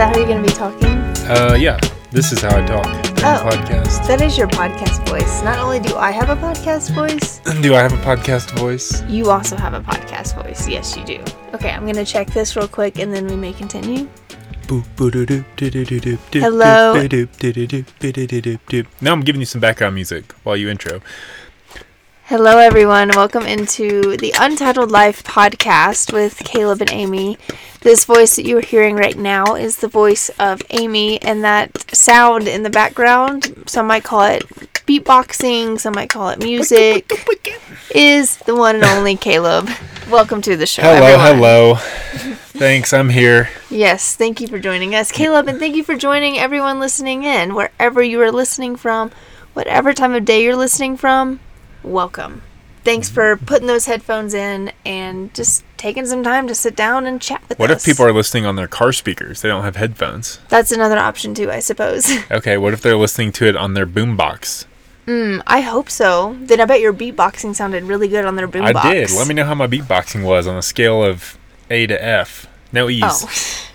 that how you're going to be talking? Uh, yeah. This is how I talk Oh. podcast. That is your podcast voice. Not only do I have a podcast voice, Do I have a podcast voice? you also have a podcast voice. Yes, you do. Okay, I'm going to check this real quick and then we may continue. Hello. Now I'm giving you some background music while you intro. Hello, everyone. Welcome into the Untitled Life podcast with Caleb and Amy. This voice that you are hearing right now is the voice of Amy, and that sound in the background, some might call it beatboxing, some might call it music, is the one and only Caleb. Welcome to the show. Hello, everyone. hello. Thanks, I'm here. Yes, thank you for joining us, Caleb, and thank you for joining everyone listening in, wherever you are listening from, whatever time of day you're listening from. Welcome. Thanks for putting those headphones in and just taking some time to sit down and chat with What us. What if people are listening on their car speakers? They don't have headphones. That's another option too, I suppose. Okay, what if they're listening to it on their boombox? mm, I hope so. Then I bet your beatboxing sounded really good on their boombox. I did. Let me know how my beatboxing was on a scale of A to F. No E's. Oh.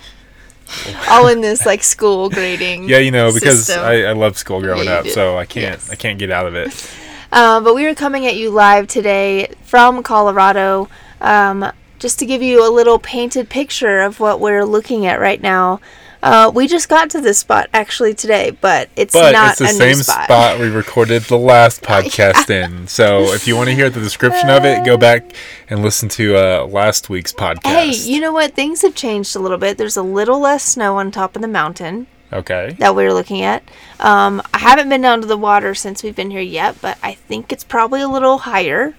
All in this like school grading. Yeah, you know, because. I, I loved school growing Yeah, up, did. so I can't Yes. I can't get out of it. Uh, but we are coming at you live today from Colorado, um, just to give you a little painted picture of what we're looking at right now. Uh, we just got to this spot actually today, but it's But not it's the same spot. spot we recorded the last podcast in. So if you want to hear the description of it, go back and listen to uh, last week's podcast. Hey, you know what? Things have changed a little bit. There's a little less snow on top of the mountain okay. that we were looking at. Um, I haven't been down to the water since we've been here yet, but I think it's probably a little higher.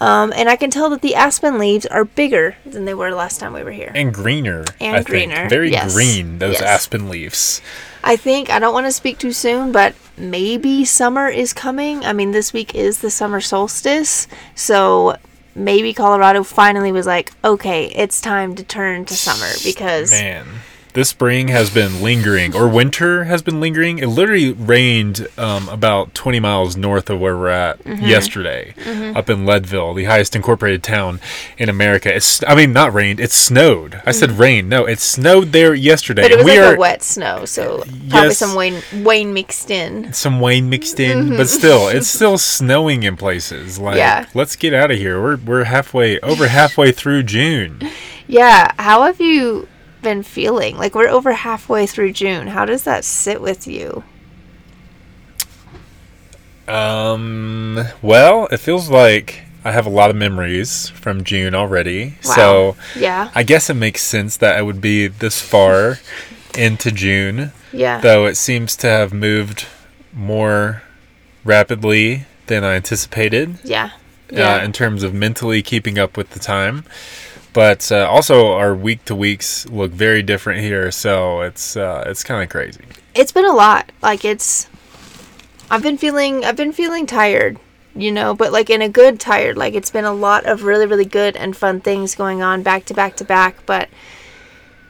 Um, and I can tell that the aspen leaves are bigger than they were last time we were here. And greener. And I greener, Think. Very yes. green, those Yes. aspen leaves. I think I don't want to speak too soon, but maybe summer is coming. I mean, this week is the summer solstice, so maybe Colorado finally was like, okay, it's time to turn to summer because Man. This spring has been lingering, or winter has been lingering. It literally rained um, about 20 miles north of where we're at Mm-hmm. yesterday, up in Leadville, the highest incorporated town in America. It's, I mean, not rained, it snowed. I said rain. No, it snowed there yesterday. Mm. but it was we like are a wet snow, so probably Yes. some Wayne mixed in. some Wayne mixed in, but still, it's still snowing in places. Like, Mm-hmm. Yeah. let's get out of here. We're we're halfway over halfway through June. Yeah, how have you been feeling? Like we're over halfway through June. How does that sit with you? Um, well, it feels like I have a lot of memories from June already. Wow. So Yeah, I guess it makes sense that it would be this far into June, yeah, though it seems to have moved more rapidly than I anticipated. yeah, uh, yeah. in terms of mentally keeping up with the time. But uh, also, our week to weeks look very different here, so it's uh, it's kind of crazy. it's been a lot. Like it's I've been feeling I've been feeling tired, you know, but like in a good tired. Like it's been a lot of really really good and fun things going on back to back to back, but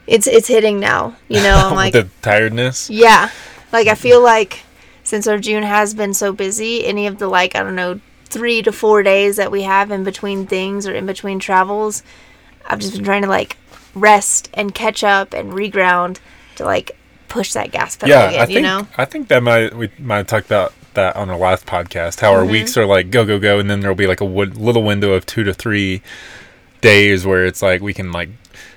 it's it's hitting now, you know. I'm like the tiredness. yeah. Like I feel like since our June has been so busy, any of the like I don't know 3 to 4 days that we have in between things or in between travels, I've just been trying to like rest and catch up and reground to like push that gas pedal Yeah, again, I think you know. I think that might we might have talked about that on our last podcast. How our Mm-hmm. weeks are like go go go, and then there'll be like a little window of two to three days where it's like we can like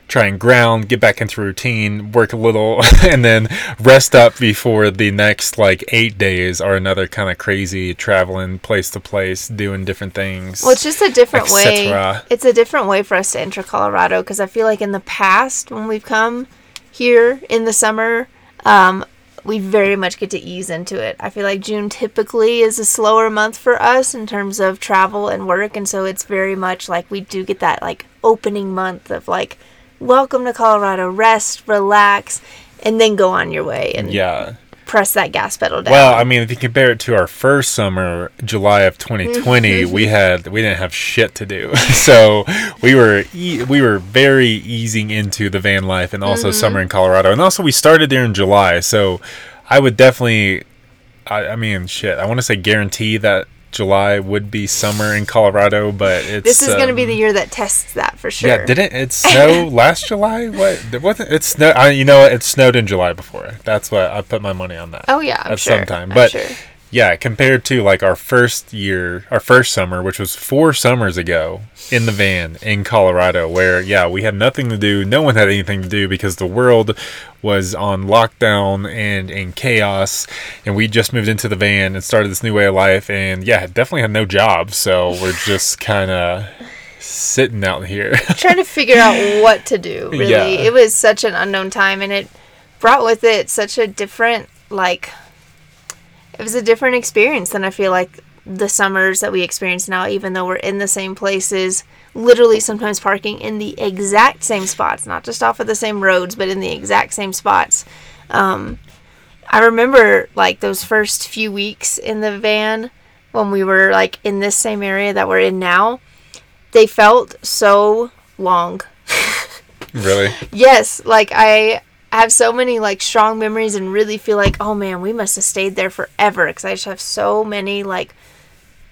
try and ground, get back into routine, work a little, and then rest up before the next like eight days are another kind of crazy traveling place to place, doing different things. Well, it's just a different way. It's a different way for us to enter Colorado because I feel like in the past when we've come here in the summer, um, we very much get to ease into it. I feel like June typically is a slower month for us in terms of travel and work, and so it's very much like we do get that like opening month of like, welcome to Colorado, rest, relax, and then go on your way and yeah. press that gas pedal down. Well, I mean, if you compare it to our first summer, July of 2020, we had we didn't have shit to do, so we were e- we were very easing into the van life and also mm-hmm. summer in Colorado, and also we started there in July. So I would definitely, I, I mean, shit, I want to say guarantee that July would be summer in Colorado, but it's This is going to be um, the year that tests that for sure. Yeah, didn't it snow last July? What? There wasn't it snow? I, you know, it snowed in July before. That's what I put my money on that. Oh yeah, I'm at sure. some time. I'm But sure. Yeah, compared to like our first year, our first summer, which was four summers ago in the van in Colorado, where yeah, we had nothing to do. No one had anything to do because the world was on lockdown and in chaos, and we just moved into the van and started this new way of life. And yeah, definitely had no job, so we're just kind of sitting out here. trying to figure out what to do. Really, Yeah. it was such an unknown time, and it brought with it such a different like. It was a different experience than I feel like the summers that we experience now. Even though we're in the same places, literally sometimes parking in the exact same spots, not just off of the same roads, but in the exact same spots. Um, I remember like those first few weeks in the van when we were like in this same area that we're in now. They felt so long. really? Yes, like I have so many like strong memories and really feel like, oh man, we must have stayed there forever because I just have so many like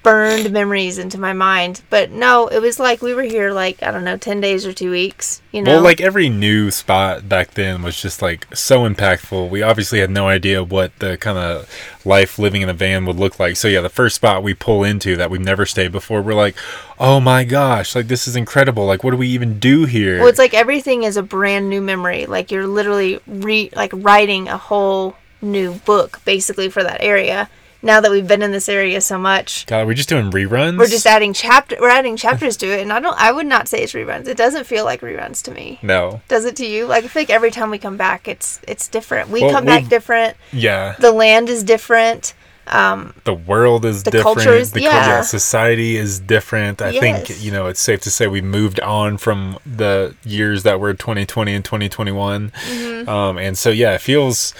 burned memories into my mind. But no, it was like we were here like I don't know, ten days or two weeks. You know, Well, like every new spot back then was just like so impactful. We obviously had no idea what the kind of life living in a van would look like. So yeah, the first spot we pull into that we've never stayed before, we're like, "Oh my gosh, like this is incredible. Like what do we even do here?" well, it's like everything is a brand new memory. Like you're literally re like writing a whole new book basically for that area. Now that we've been in this area so much, God, we're we just doing reruns? we're just adding chapter we're adding chapters to it and i don't i would not say it's reruns it doesn't feel like reruns to me No. does it to you like i feel like every time we come back it's it's different we Well, come back different Yeah. the land is different the world is The different. culture is- the yeah. culture, society is different. I Yes. think you know it's safe to say we moved on from the years that were 2020 and 2021, Mm-hmm. um, and so yeah, it feels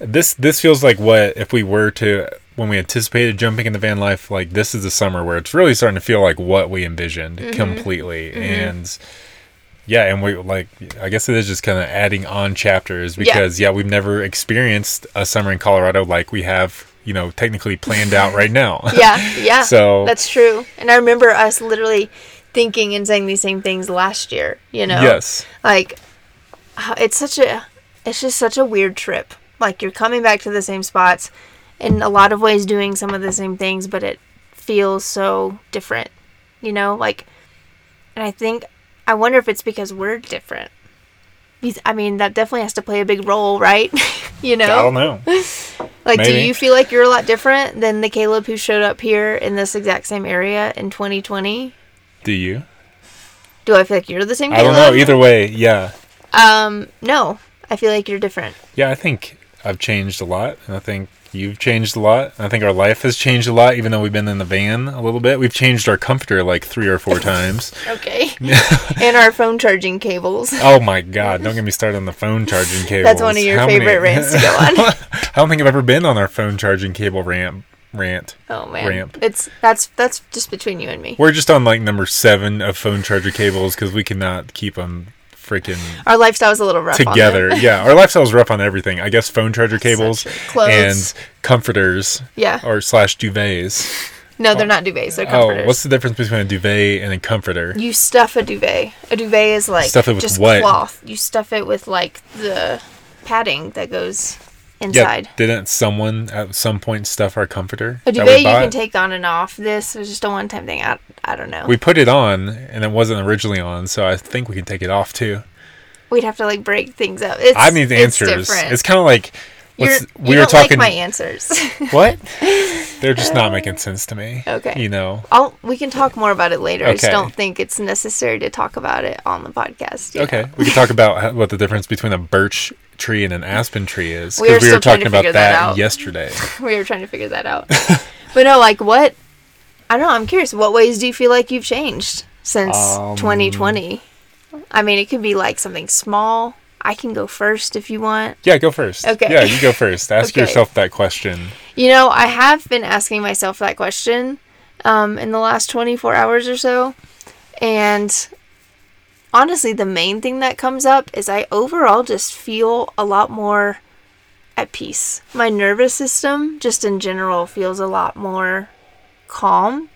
this this feels like what if we were to when we anticipated jumping into van life like this is the summer where it's really starting to feel like what we envisioned Mm-hmm. completely. And yeah and we like i guess it is just kind of adding on chapters because yeah. we've never experienced a summer in colorado like we have you know technically planned out right now. Yeah yeah So- that's true. And i remember us literally thinking and saying these same things last year you know? Yes. Like it's such a it's just such a weird trip. Like you're coming back to the same spots in a lot of ways doing some of the same things but it feels so different you know? Like and i think i wonder if it's because we're different. I mean that definitely has to play a big role right? You know? I don't know. Like do you feel like you're a lot different than the caleb who showed up here in this exact same area in 2020 do you? Do i feel like you're the same i don't know. Either way yeah. Um no. I feel like you're different. Yeah i think i've changed a lot and i think you've changed a lot i think our life has changed a lot even though we've been in the van a little bit we've changed our comforter like three or four times Okay. and our phone charging cables. Oh my god, don't get me started on the phone charging cables. That's one of your How favorite rants to go on. I don't think I've ever been on our phone charging cable rant rant. Oh man. Ramp. It's that's that's just between you and me. We're just on like number 7 of phone charger cables cuz we cannot keep them freaking Our lifestyle's a little rough. on together. yeah, our lifestyle lifestyle's rough on everything. I guess phone charger cables. Clothes. and comforters Yeah. or slash duvets. No, they're not duvets. They're Oh, what's the difference between a duvet and a comforter? you stuff a duvet. A duvet is like Stuff it with just what? cloth. You stuff it with like the padding that goes inside. Yeah, didn't someone at some point stuff our comforter? Oh, a we duvet you can take on and off. This was just a one time thing. I, I don't know. We put it on, and it wasn't originally on, so I think we can take it off too. We'd have to like break things up. It's, I need the answers. different. It's kind of like You're, what's, you we were don't talking. like my answers. what? They're just not making sense to me. Okay. You know. I'll we can talk more about it later. I just don't think it's necessary to talk about it on the podcast. Okay, know? we can talk about how- what the difference between a birch tree and an aspen tree is We were because we, still were trying talking about that that yesterday. We were trying to figure that out. but no, like what I don't know, I'm curious, what ways do you feel like you've changed since Um, 2020? I mean, it could be like something small. I can go first if you want. Yeah, go first. Okay. Yeah, you go first. Ask Okay. yourself that question. You know, I have been asking myself that question um, in the last 24 hours or so. And honestly, the main thing that comes up is I overall just feel a lot more at peace. My nervous system, just in general, feels a lot more calm.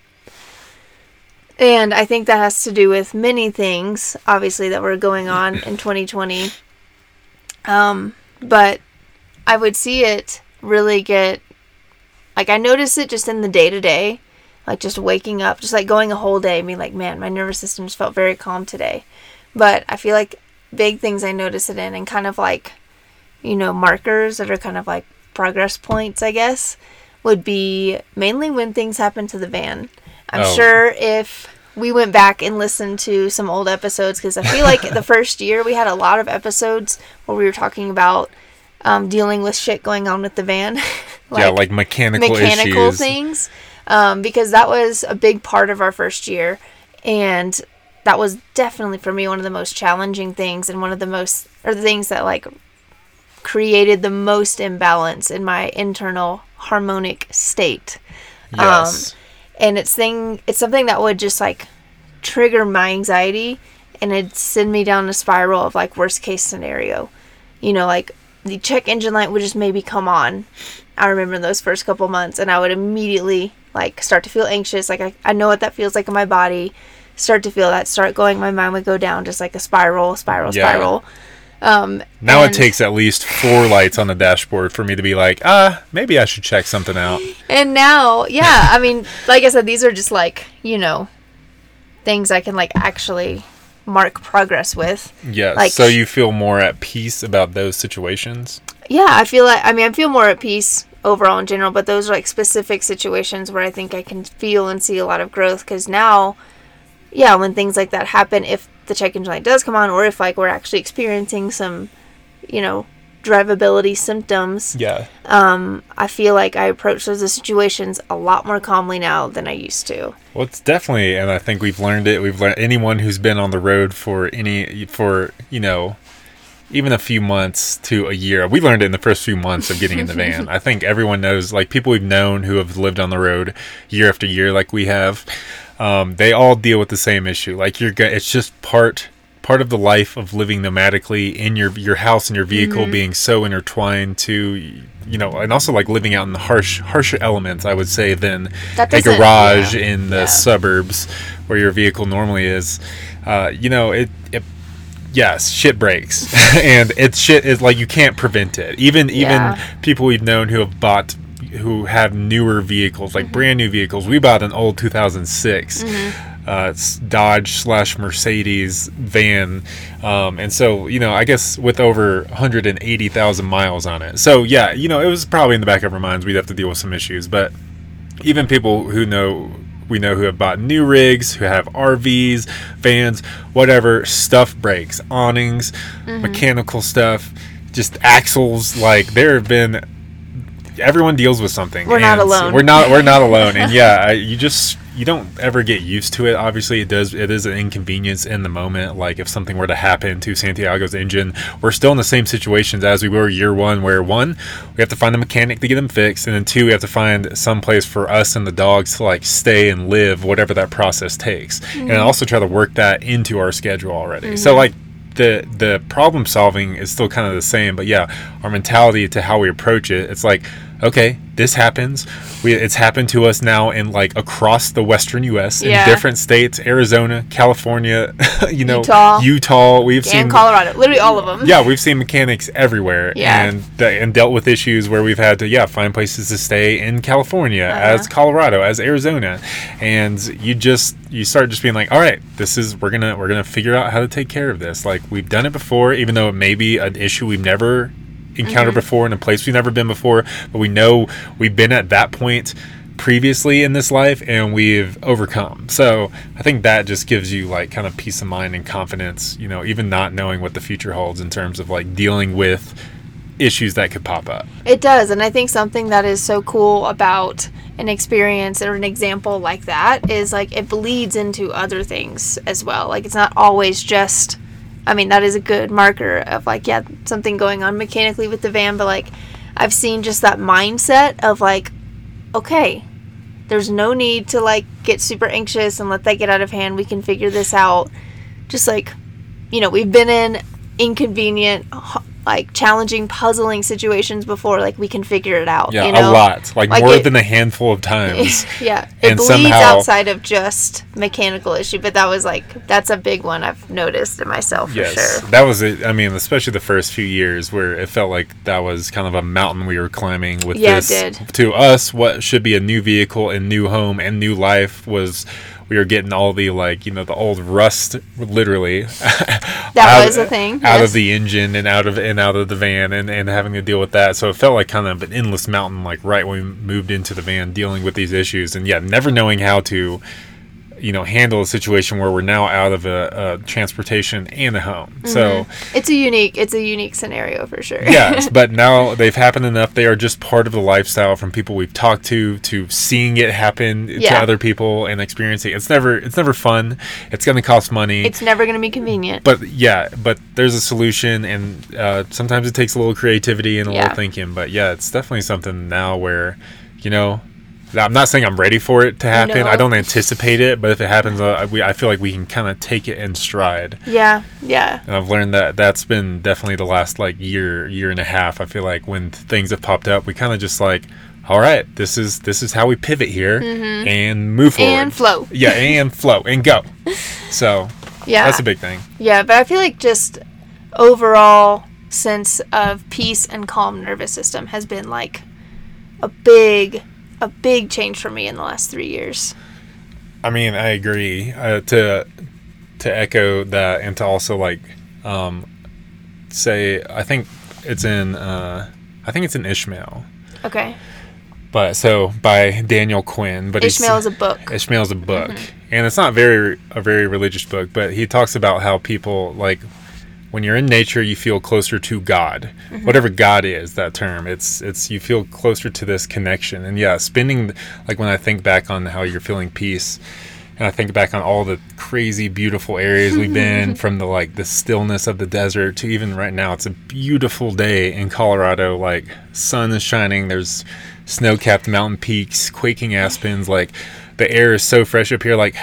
And I think that has to do with many things, obviously, that were going on in 2020. Um, but I would see it really get, like, I notice it just in the day to day, like just waking up, just like going a whole day, being like, man, my nervous system just felt very calm today. But I feel like big things I notice it in, and kind of like, you know, markers that are kind of like progress points, I guess, would be mainly when things happen to the van. I'm Oh. sure if we went back and listened to some old episodes, because I feel like the first year we had a lot of episodes where we were talking about um, dealing with shit going on with the van. yeah, like mechanical, mechanical issues. things um, because that was a big part of our first year and that was definitely for me one of the most challenging things and one of the most or the things that like created the most imbalance in my internal harmonic state Yes. And it's thing it's something that would just like trigger my anxiety and it'd send me down a spiral of like worst case scenario. You know like the check engine light would just maybe come on. I remember those first couple months and i would immediately like start to feel anxious. Like i, I know what that feels like in my body. Start to feel that start going my mind would go down just like a spiral spiral Yeah. spiral um now and- it takes at least four lights on the dashboard for me to be like, ah, maybe I should check something out. And now, yeah, I mean, like I said, these are just like, you know, things I can like actually mark progress with. Yes. Like- so you feel more at peace about those situations. Yeah, I feel like, I mean, I feel more at peace overall in general, but those are like specific situations where I think I can feel and see a lot of growth because now, yeah, when things like that happen, if the check engine light does come on, or if like we're actually experiencing some, you know, drivability symptoms, Yeah. um, I feel like I approach those situations a lot more calmly now than I used to. Well, it's definitely, and I think we've learned it. We've learned anyone who's been on the road for any for you know even a few months to a year. We learned it in the first few months of getting in the van. I think everyone knows, like people we've known who have lived on the road year after year, like we have. Um, they all deal with the same issue. Like you're, it's just part part of the life of living nomadically in your your house and your vehicle being so intertwined to you know and also like living out in the harsh harsher elements i would say than That a garage yeah. in the Yeah. suburbs where your vehicle normally is uh, you know it, it yes shit breaks and it's shit is like you can't prevent it even even Yeah. people we've known who have bought who have newer vehicles Mm-hmm. like brand new vehicles we bought an old 2006 Mm-hmm. uh, dodge slash mercedes van um, and so you know i guess with over 180000 miles on it so yeah you know it was probably in the back of our minds we'd have to deal with some issues but even people who know we know who have bought new rigs, who have RVs, vans, whatever, stuff breaks, awnings, Mm-hmm. mechanical stuff, just axles. Like there have been, everyone deals with something. We're not alone. We're not. We're not alone. And yeah, I, you just you don't ever get used to it. Obviously, it does. It is an inconvenience in the moment. Like if something were to happen to Santiago's engine, we're still in the same situations as we were year one. Where one, we have to find a mechanic to get them fixed, and then two, we have to find some place for us and the dogs to like stay and live, whatever that process takes, and mm-hmm. also try to work that into our schedule already. So mm-hmm. like the the problem solving is still kind of the same, but yeah, our mentality to how we approach it, it's like, okay, this happens. We it's happened to us now in like across the western US in different states, Arizona, California, you know, Utah. Utah. We've seen And Colorado, literally all of them. yeah, we've seen mechanics everywhere, Yeah. and and dealt with issues where we've had to yeah find places to stay in California, Uh-huh. as Colorado, as Arizona, and you just you start just being like, all right, this is we're gonna we're gonna figure out how to take care of this. Like we've done it before, even though it may be an issue we've never encountered Mm-hmm. before in a place we've never been before, but we know we've been at that point previously in this life and we've overcome. So I think that just gives you like kind of peace of mind and confidence, you know, even not knowing what the future holds in terms of like dealing with issues that could pop up. It does, and I think something that is so cool about an experience or an example like that is like it bleeds into other things as well. Like it's not always just I mean, that is a good marker of like, yeah, something going on mechanically with the van, but like I've seen just that mindset of like, okay, there's no need to like get super anxious and let that get out of hand. We can figure this out. Just like, you know, we've been in inconvenient, like challenging, puzzling situations before, like we can figure it out. Yeah, you know? a lot, like, Like more it- than a handful of times. yeah, it And bleeds somehow- outside of just mechanical issue, but that was like that's a big one I've noticed in myself for Yes, sure. that was it. I mean, especially the first few years where it felt like that was kind of a mountain we were climbing with Yeah, this. To us, what should be a new vehicle and new home and new life was we were getting all the like you know the old rust literally That out- was a thing. out yes. of the engine and out of and out of the van and, and having to deal with that so it felt like kind of an endless mountain like right when we moved into the van dealing with these issues and yeah never knowing how to you know handle a situation where we're now out of a, a transportation and a home so It's a unique it's a unique scenario for sure. yes, but now they've happened enough. They are just part of the lifestyle from people we've talked to to seeing it happen to other people and experiencing. It's never it's never fun. It's going to cost money. it's never gonna be convenient. but yeah, but there's a solution, and uh, sometimes it takes a little creativity and a Yeah. little thinking. But yeah, it's definitely something now where, you know, I'm not saying I'm ready for it to happen. I don't anticipate it, but if it happens, uh, we, I feel like we can kind of take it in stride. yeah, yeah. And I've learned that that's been definitely the last like year, year and a half. I feel like when things have popped up, we kind of just like, all right, this is this is how we pivot here and move forward Mm-hmm. And flow. Yeah, and flow and go. So Yeah. that's a big thing. Yeah, but I feel like just overall sense of peace and calm nervous system has been like a big a big change for me in the last 3 years. I mean, I agree. Uh, to to echo that, and to also like um, say, I think it's in uh, I think it's in Ishmael. Okay. But so by Daniel Quinn, but Ishmael is a book. Ishmael's a book, and it's not very a very religious book, but he talks about how people like when you're in nature, you feel closer to God, mm-hmm. whatever God is. That term, it's it's you feel closer to this connection, and yeah, spending like when I think back on how you're feeling peace. And I think back on all the crazy, beautiful areas we've been, from the like the stillness of the desert to even right now. It's a beautiful day in Colorado. Like sun is shining. There's snow-capped mountain peaks, quaking aspens. Like the air is so fresh up here. Like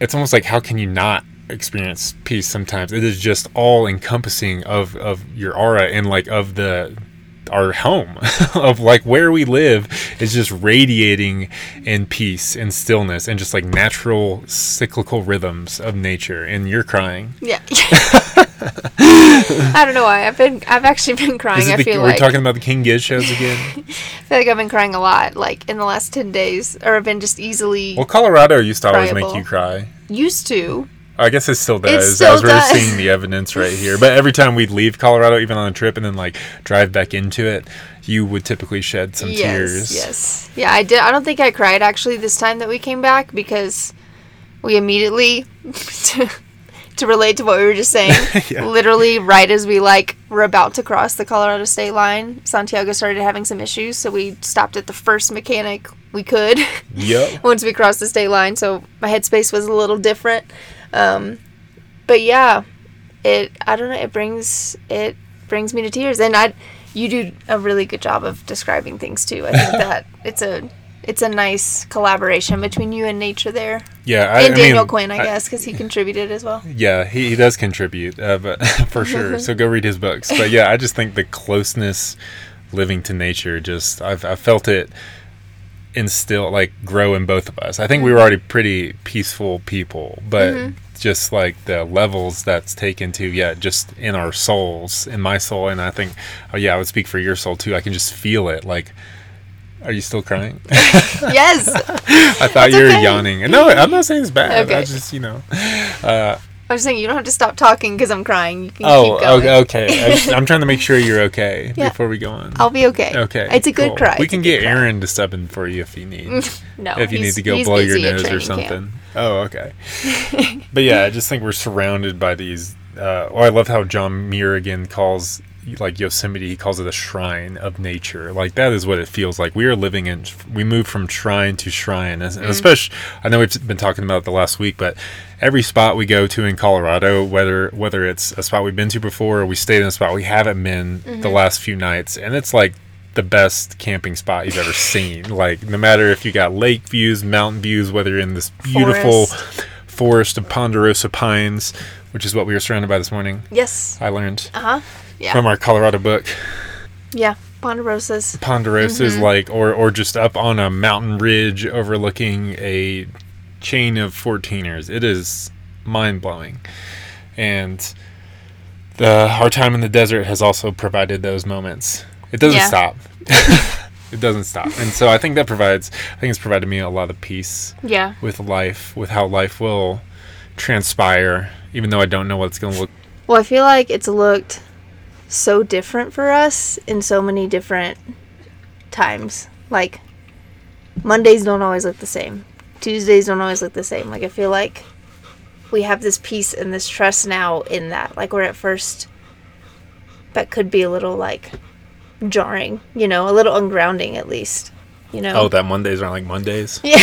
it's almost like how can you not experience peace sometimes it is just all encompassing of of your aura and like of the our home of like where we live is just radiating in peace and stillness and just like natural cyclical rhythms of nature and you're crying Yeah. I don't know why. I've been I've actually been crying. I the, feel we're like talking about the King Giz shows again I feel like I've been crying a lot like in the last 10 days or I've been just easily well colorado used to always make you cry used to. I guess it still does. still as we're does. seeing the evidence right here. But every time we'd leave Colorado, even on a trip, and then like drive back into it, you would typically shed some yes, tears. Yes. Yeah, I did. I don't think I cried actually this time that we came back because we immediately to, to relate to what we were just saying. Yeah. Literally right as we like were about to cross the Colorado state line, Santiago started having some issues, so we stopped at the first mechanic we could Yep. once we crossed the state line. So my headspace was a little different. Um, but yeah, it I don't know. It brings it brings me to tears, and I you do a really good job of describing things too. I think that it's a it's a nice collaboration between you and nature there, Yeah. I, and I Daniel mean, Quinn, I, guess, because he contributed as well. Yeah, he, he does contribute, uh, but for sure. So go read his books. But yeah, I just think the closeness living to nature, just I've, I've felt it instill like grow in both of us. I think we were already pretty peaceful people, but just like the levels that's taken to yeah, just in our souls, in my soul, and I think oh yeah, I would speak for your soul too. I can just feel it. Like, are you still crying? yes, I thought That's you were okay. yawning. No, I'm not saying it's bad. I just you know. Uh, I was saying you don't have to stop talking because I'm crying. You can Oh, keep going. okay. okay. I I'm trying to make sure you're okay Yeah. before we go on. I'll be okay. okay. it's a good cry. We It's can get cry. Aaron to step in for you if you need. No, if you need to go blow your nose or something. camp. Oh, okay. but yeah, I just think we're surrounded by these. Uh, oh, I love how John Muir calls like Yosemite. He calls it a shrine of nature. Like that is what it feels like. We are living in. We move from shrine to shrine, and Mm. especially. I know we've been talking about it the last week, but every spot we go to in Colorado, whether whether it's a spot we've been to before or we stayed in a spot we haven't been Mm-hmm. the last few nights, and it's like the best camping spot you've ever seen. Like no matter if you got lake views, mountain views, whether you're in this beautiful Forest. forest of ponderosa pines, which is what we were surrounded by this morning. Yes. I learned Uh huh. Yeah. from our Colorado book. yeah. Ponderosas. Ponderosa Mm-hmm. like, or or just up on a mountain ridge overlooking a chain of 14ers. It is mind blowing, and the our time in the desert has also provided those moments. It doesn't Yeah. stop. it doesn't stop, and so I think that provides. I think it's provided me a lot of peace Yeah. with life, with how life will transpire, even though I don't know what it's going to look. Well, I feel like it's looked so different for us in so many different times. Like Mondays don't always look the same. Tuesdays don't always look the same. Like I feel like we have this peace and this trust now in that. Like where at first that could be a little like jarring, you know, a little ungrounding at least. You know. Oh, that Mondays aren't like Mondays. yeah.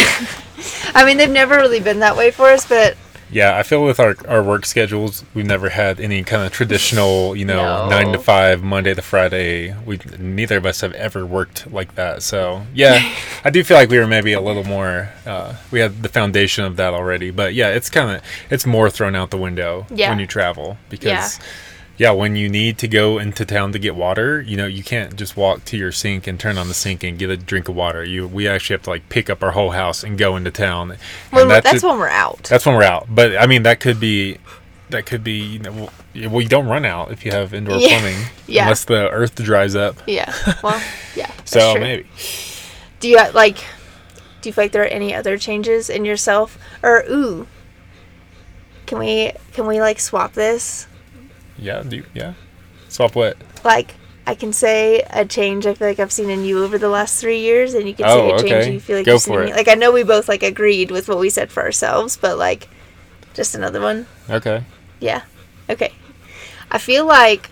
I mean, they've never really been that way for us, but Yeah, I feel with our our work schedules, we've never had any kind of traditional, you know, No. nine to five, Monday to Friday. We neither of us have ever worked like that. So yeah, I do feel like we were maybe a little more. Uh, we had the foundation of that already, but yeah, it's kind of it's more thrown out the window Yeah. when you travel because. Yeah, when you need to go into town to get water, you know, you can't just walk to your sink and turn on the sink and get a drink of water. You, we actually have to like pick up our whole house and go into town. And that's, just- when we're out. that's when we're out. But I mean, that could be, that could be. You know, well, well, you don't run out if you have indoor Yeah. plumbing, Yeah. unless the earth dries up. Yeah. Well, yeah. So true. maybe. Do you like? Do you feel like there are any other changes in yourself? Or ooh, can we can we like swap this? Yeah. Do you, yeah. Swap what? Like I can say a change I feel like I've seen in you over the last three years, and you can say Oh, a change okay. you feel like Go you've seen me. Like I know we both like agreed with what we said for ourselves, but like just another one. Okay. Yeah. Okay. I feel like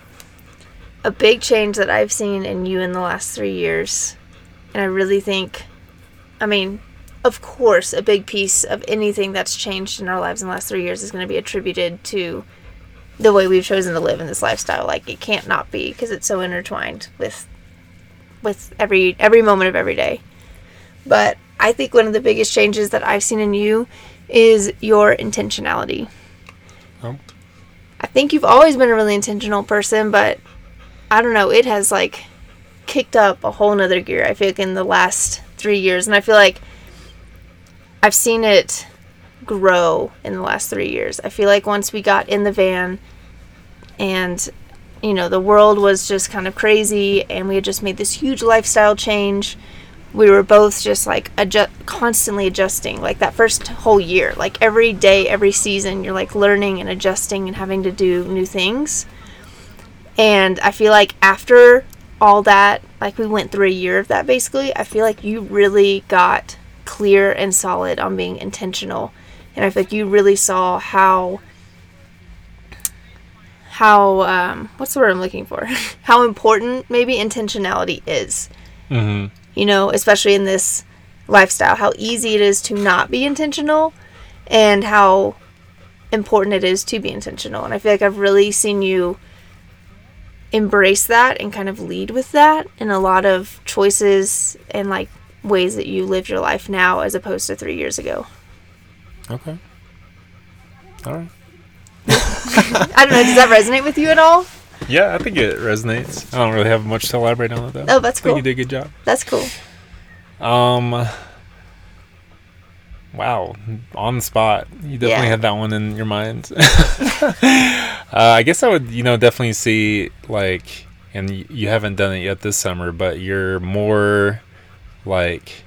a big change that I've seen in you in the last three years, and I really think, I mean, of course, a big piece of anything that's changed in our lives in the last three years is going to be attributed to the way we've chosen to live in this lifestyle. Like it can't not be because it's so intertwined with with every every moment of every day. But I think one of the biggest changes that I've seen in you is your intentionality. Oh. I think you've always been a really intentional person, but I don't know, it has like kicked up a whole nother gear, I feel like in the last three years. And I feel like I've seen it grow in the last three years. I feel like once we got in the van and you know, the world was just kind of crazy and we had just made this huge lifestyle change. We were both just like adjust, constantly adjusting, like that first whole year. Like every day, every season, you're like learning and adjusting and having to do new things. And I feel like after all that, like we went through a year of that basically, I feel like you really got clear and solid on being intentional. And I feel like you really saw how how um what's the word I'm looking for? how important maybe intentionality is. Mm-hmm. You know, especially in this lifestyle, how easy it is to not be intentional and how important it is to be intentional. And I feel like I've really seen you embrace that and kind of lead with that in a lot of choices and like ways that you live your life now as opposed to 3 years ago. Okay. All right. I don't know, does that resonate with you at all? Yeah, I think it resonates. I don't really have much to elaborate on it though. Oh, that's I think cool. you did a good job. That's cool. Um. Wow, on the spot. You definitely Yeah. had that one in your mind. uh, I guess I would, you know, definitely see like, and you haven't done it yet this summer, but you're more like.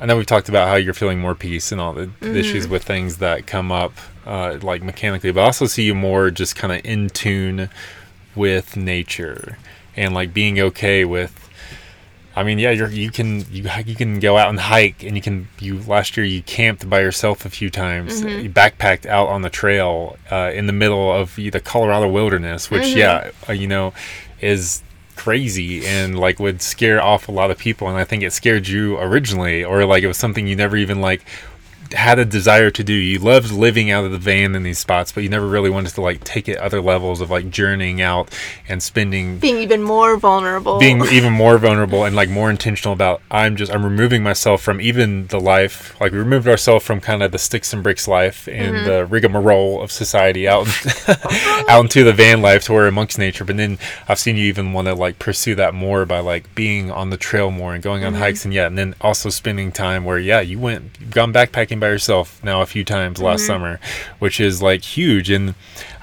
I know we've talked about how you're feeling more peace and all the, the issues with things that come up, uh, like mechanically, but I also see you more just kind of in tune with nature and like being okay with I mean, yeah, you're, you can you you can go out and hike, and you can you last year you camped by yourself a few times. You backpacked out on the trail uh, in the middle of the Colorado wilderness, which yeah, uh, you know, is crazy and like would scare off a lot of people. And I think it scared you originally, or like it was something you never even like had a desire to do. You loved living out of the van in these spots, but you never really wanted to like take it other levels of like journeying out and spending being even more vulnerable. being even more vulnerable and like more intentional about I'm just I'm removing myself from even the life like we removed ourselves from kind of the sticks and bricks life and Mm-hmm. the rigmarole of society out out into the van life to where amongst nature but then I've seen you even want to like pursue that more by like being on the trail more and going on Mm-hmm. hikes and yeah and then also spending time where yeah you went you've gone backpacking by yourself now a few times last Mm-hmm. summer which is like huge and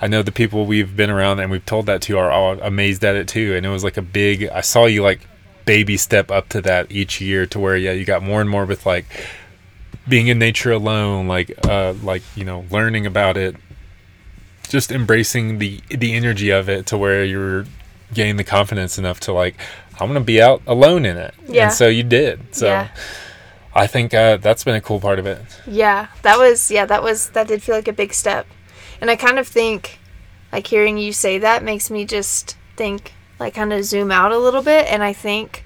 I know the people we've been around and we've told that to are all amazed at it too. And it was like a big, I saw you like baby step up to that each year to where, yeah, you got more and more with like being in nature alone, like, uh, like, you know, learning about it, just embracing the, the energy of it to where you're gaining the confidence enough to like, I'm going to be out alone in it. Yeah. And so you did. So Yeah. I think uh, that's been a cool part of it. Yeah, that was yeah, that was that did feel like a big step. And I kind of think like hearing you say that makes me just think like kind of zoom out a little bit and I think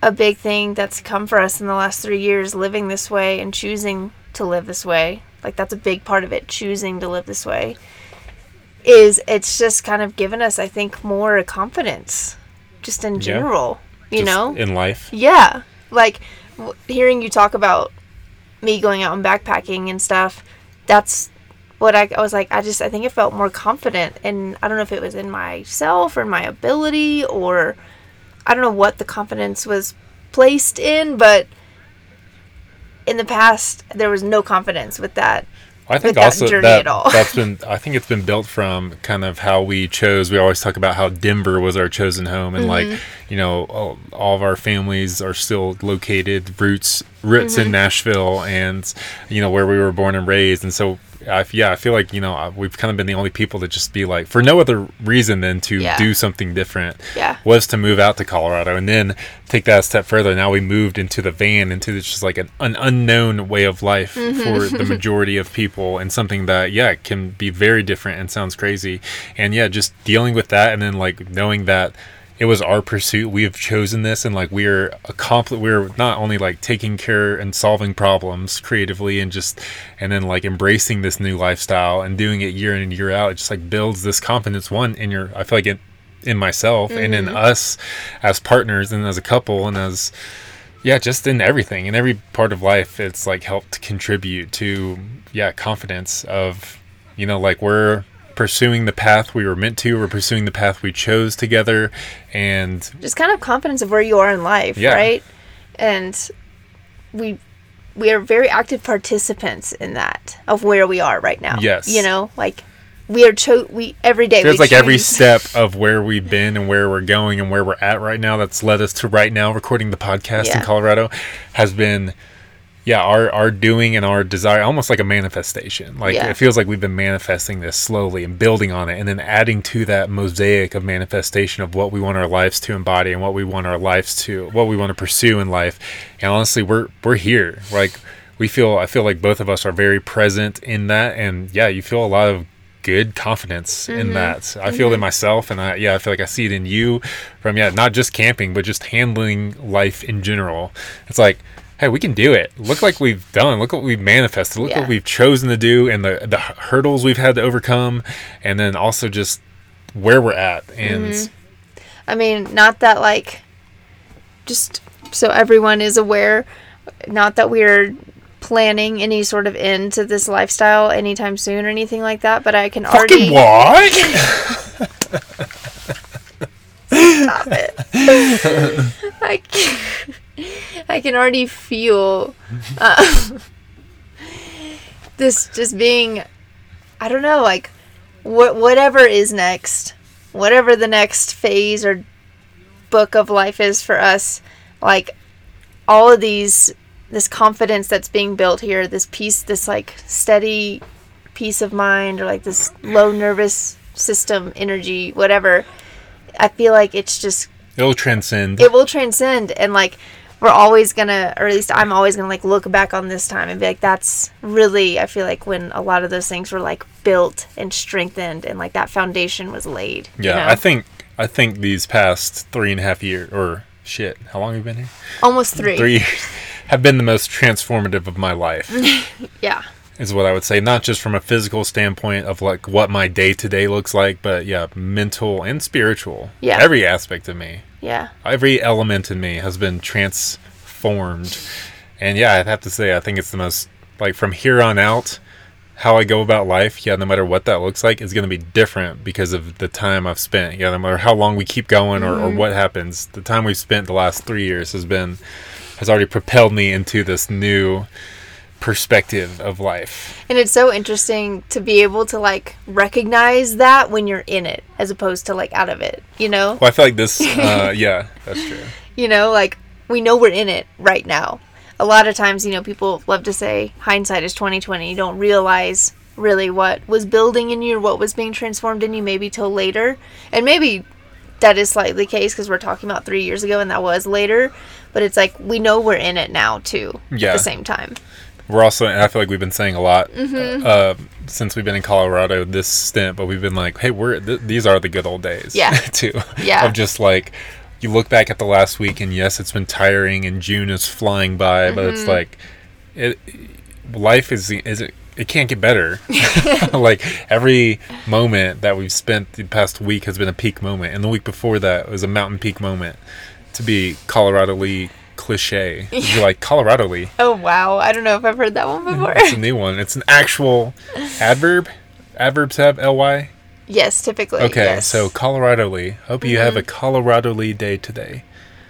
a big thing that's come for us in the last 3 years living this way and choosing to live this way. Like that's a big part of it, choosing to live this way. Is it's just kind of given us I think more confidence just in general, you Just know? In life. Yeah. Like hearing you talk about me going out and backpacking and stuff, that's what I, I was like. I just, I think I felt more confident. And I don't know if it was in myself or my ability or I don't know what the confidence was placed in, but in the past, there was no confidence with that. I think also that, that's been I think it's been built from kind of how we chose. We always talk about how Denver was our chosen home, and Mm-hmm. like you know all, all of our families are still located roots roots Mm-hmm. in Nashville, and you know where we were born and raised, and so. I, yeah, I feel like you know we've kind of been the only people to just be like, for no other reason than to Yeah. do something different, Yeah. was to move out to Colorado, and then take that a step further. Now we moved into the van, into this just like an, an unknown way of life mm-hmm. for the majority of people, and something that yeah can be very different and sounds crazy. And yeah, just dealing with that, and then like knowing that it was our pursuit. We have chosen this, and like we're accompli- We're not only like taking care and solving problems creatively, and just and then like embracing this new lifestyle and doing it year in and year out. It just like builds this confidence. One in your, I feel like it in myself and in mm-hmm. us as partners and as a couple and as yeah just in everything in every part of life it's like helped contribute to yeah confidence of you know like we're pursuing the path we were meant to we're pursuing the path we chose together and just kind of confidence of where you are in life, Yeah. right? And we we are very active participants in that of where we are right now. Yes. you know, like we are cho- we every day. there's like every step of where we've been and where we're going and where we're at right now that's led us to right now recording the podcast in Colorado has been yeah our our doing and our desire almost like a manifestation like Yeah. it feels like we've been manifesting this slowly and building on it and then adding to that mosaic of manifestation of what we want our lives to embody and what we want our lives to what we want to pursue in life and honestly we're we're here like we feel I feel like both of us are very present in that and yeah you feel a lot of good confidence in mm-hmm. that. I feel it in myself, and I yeah, I feel like I see it in you from yeah, not just camping, but just handling life in general. It's like, hey, we can do it. Look like we've done. Look what we've manifested. Look Yeah. what we've chosen to do, and the the hurdles we've had to overcome, and then also just where we're at. And mm-hmm. I mean, not that like, just so everyone is aware, not that we're planning any sort of end to this lifestyle anytime soon or anything like that, but I can fucking already what? stop it. I can, I can already feel uh, this just being, I don't know, like what whatever is next, whatever the next phase or book of life is for us, like all of these, this confidence that's being built here, this peace, this like steady peace of mind, or like this low nervous system energy, whatever. I feel like it's just It'll transcend. it will transcend and like we're always gonna or at least i'm always gonna like look back on this time and be like that's really i feel like when a lot of those things were like built and strengthened and like that foundation was laid you yeah, know? I think I think these past three and a half years, or shit, how long have you been here? almost three three years have been the most transformative of my life. Yeah. is what I would say. Not just from a physical standpoint of like what my day to day looks like, but yeah, mental and spiritual. Yeah. Every aspect of me, Yeah. every element in me has been transformed. And yeah, I'd have to say, I think it's the most, like from here on out, how I go about life, yeah, no matter what that looks like, is going to be different because of the time I've spent. Yeah, no matter how long we keep going or, or mm-hmm. what happens, the time we've spent the last three years has been, has already propelled me into this new perspective of life. And it's so interesting to be able to like recognize that when you're in it as opposed to like out of it, you know? Well, I feel like this, uh, yeah, that's true. You know, like we know we're in it right now. A lot of times, you know, people love to say hindsight is 2020. You don't realize really what was building in you or what was being transformed in you maybe till later. And maybe that is slightly the case because we're talking about three years ago and that was later. But it's like we know we're in it now too at Yeah. the same time. We're also, and I feel like we've been saying a lot Mm-hmm. uh, since we've been in Colorado this stint, but we've been like, hey, we're th- these are the good old days, Yeah. too. Yeah. of just like you look back at the last week, and yes, it's been tiring, and June is flying by, but Mm-hmm. it's like, it life is is it. It can't get better. like every moment that we've spent the past week has been a peak moment, and the week before that was a mountain peak moment. To be Colorado Lee cliche, you're like Colorado Lee. Oh, wow. I don't know if I've heard that one before. It's a new one. It's an actual adverb. Adverbs have ly. yes, typically. Okay, yes. so Colorado Lee. Hope you have a mm-hmm. Colorado Lee day today.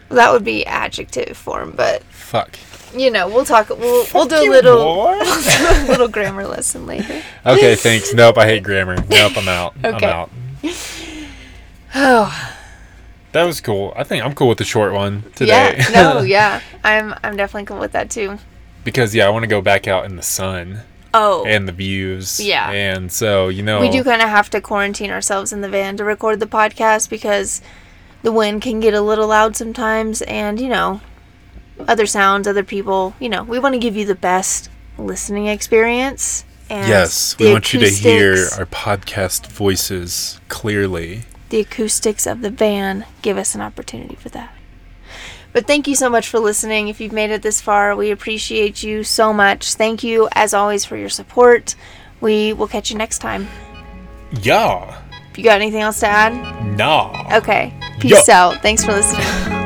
that would be adjective form, but Fuck. you know, we'll talk. We'll we'll do a little a little grammar lesson later. okay, thanks. Nope, I hate grammar. Nope, I'm out. Okay. I'm out. Oh, That was cool. I think I'm cool with the short one today. yeah. No, yeah. I'm I'm definitely cool with that too. because yeah, I want to go back out in the sun Oh. and the views. Yeah. And so you know, we do kind of have to quarantine ourselves in the van to record the podcast because the wind can get a little loud sometimes and you know other sounds other people you know we want to give you the best listening experience and Yes, we want you to hear our podcast voices clearly. The acoustics of the van give us an opportunity for that. But thank you so much for listening. If you've made it this far, we appreciate you so much. Thank you, as always, for your support. We will catch you next time. Yeah. You got anything else to add, Nah. okay. Peace out. Thanks for listening.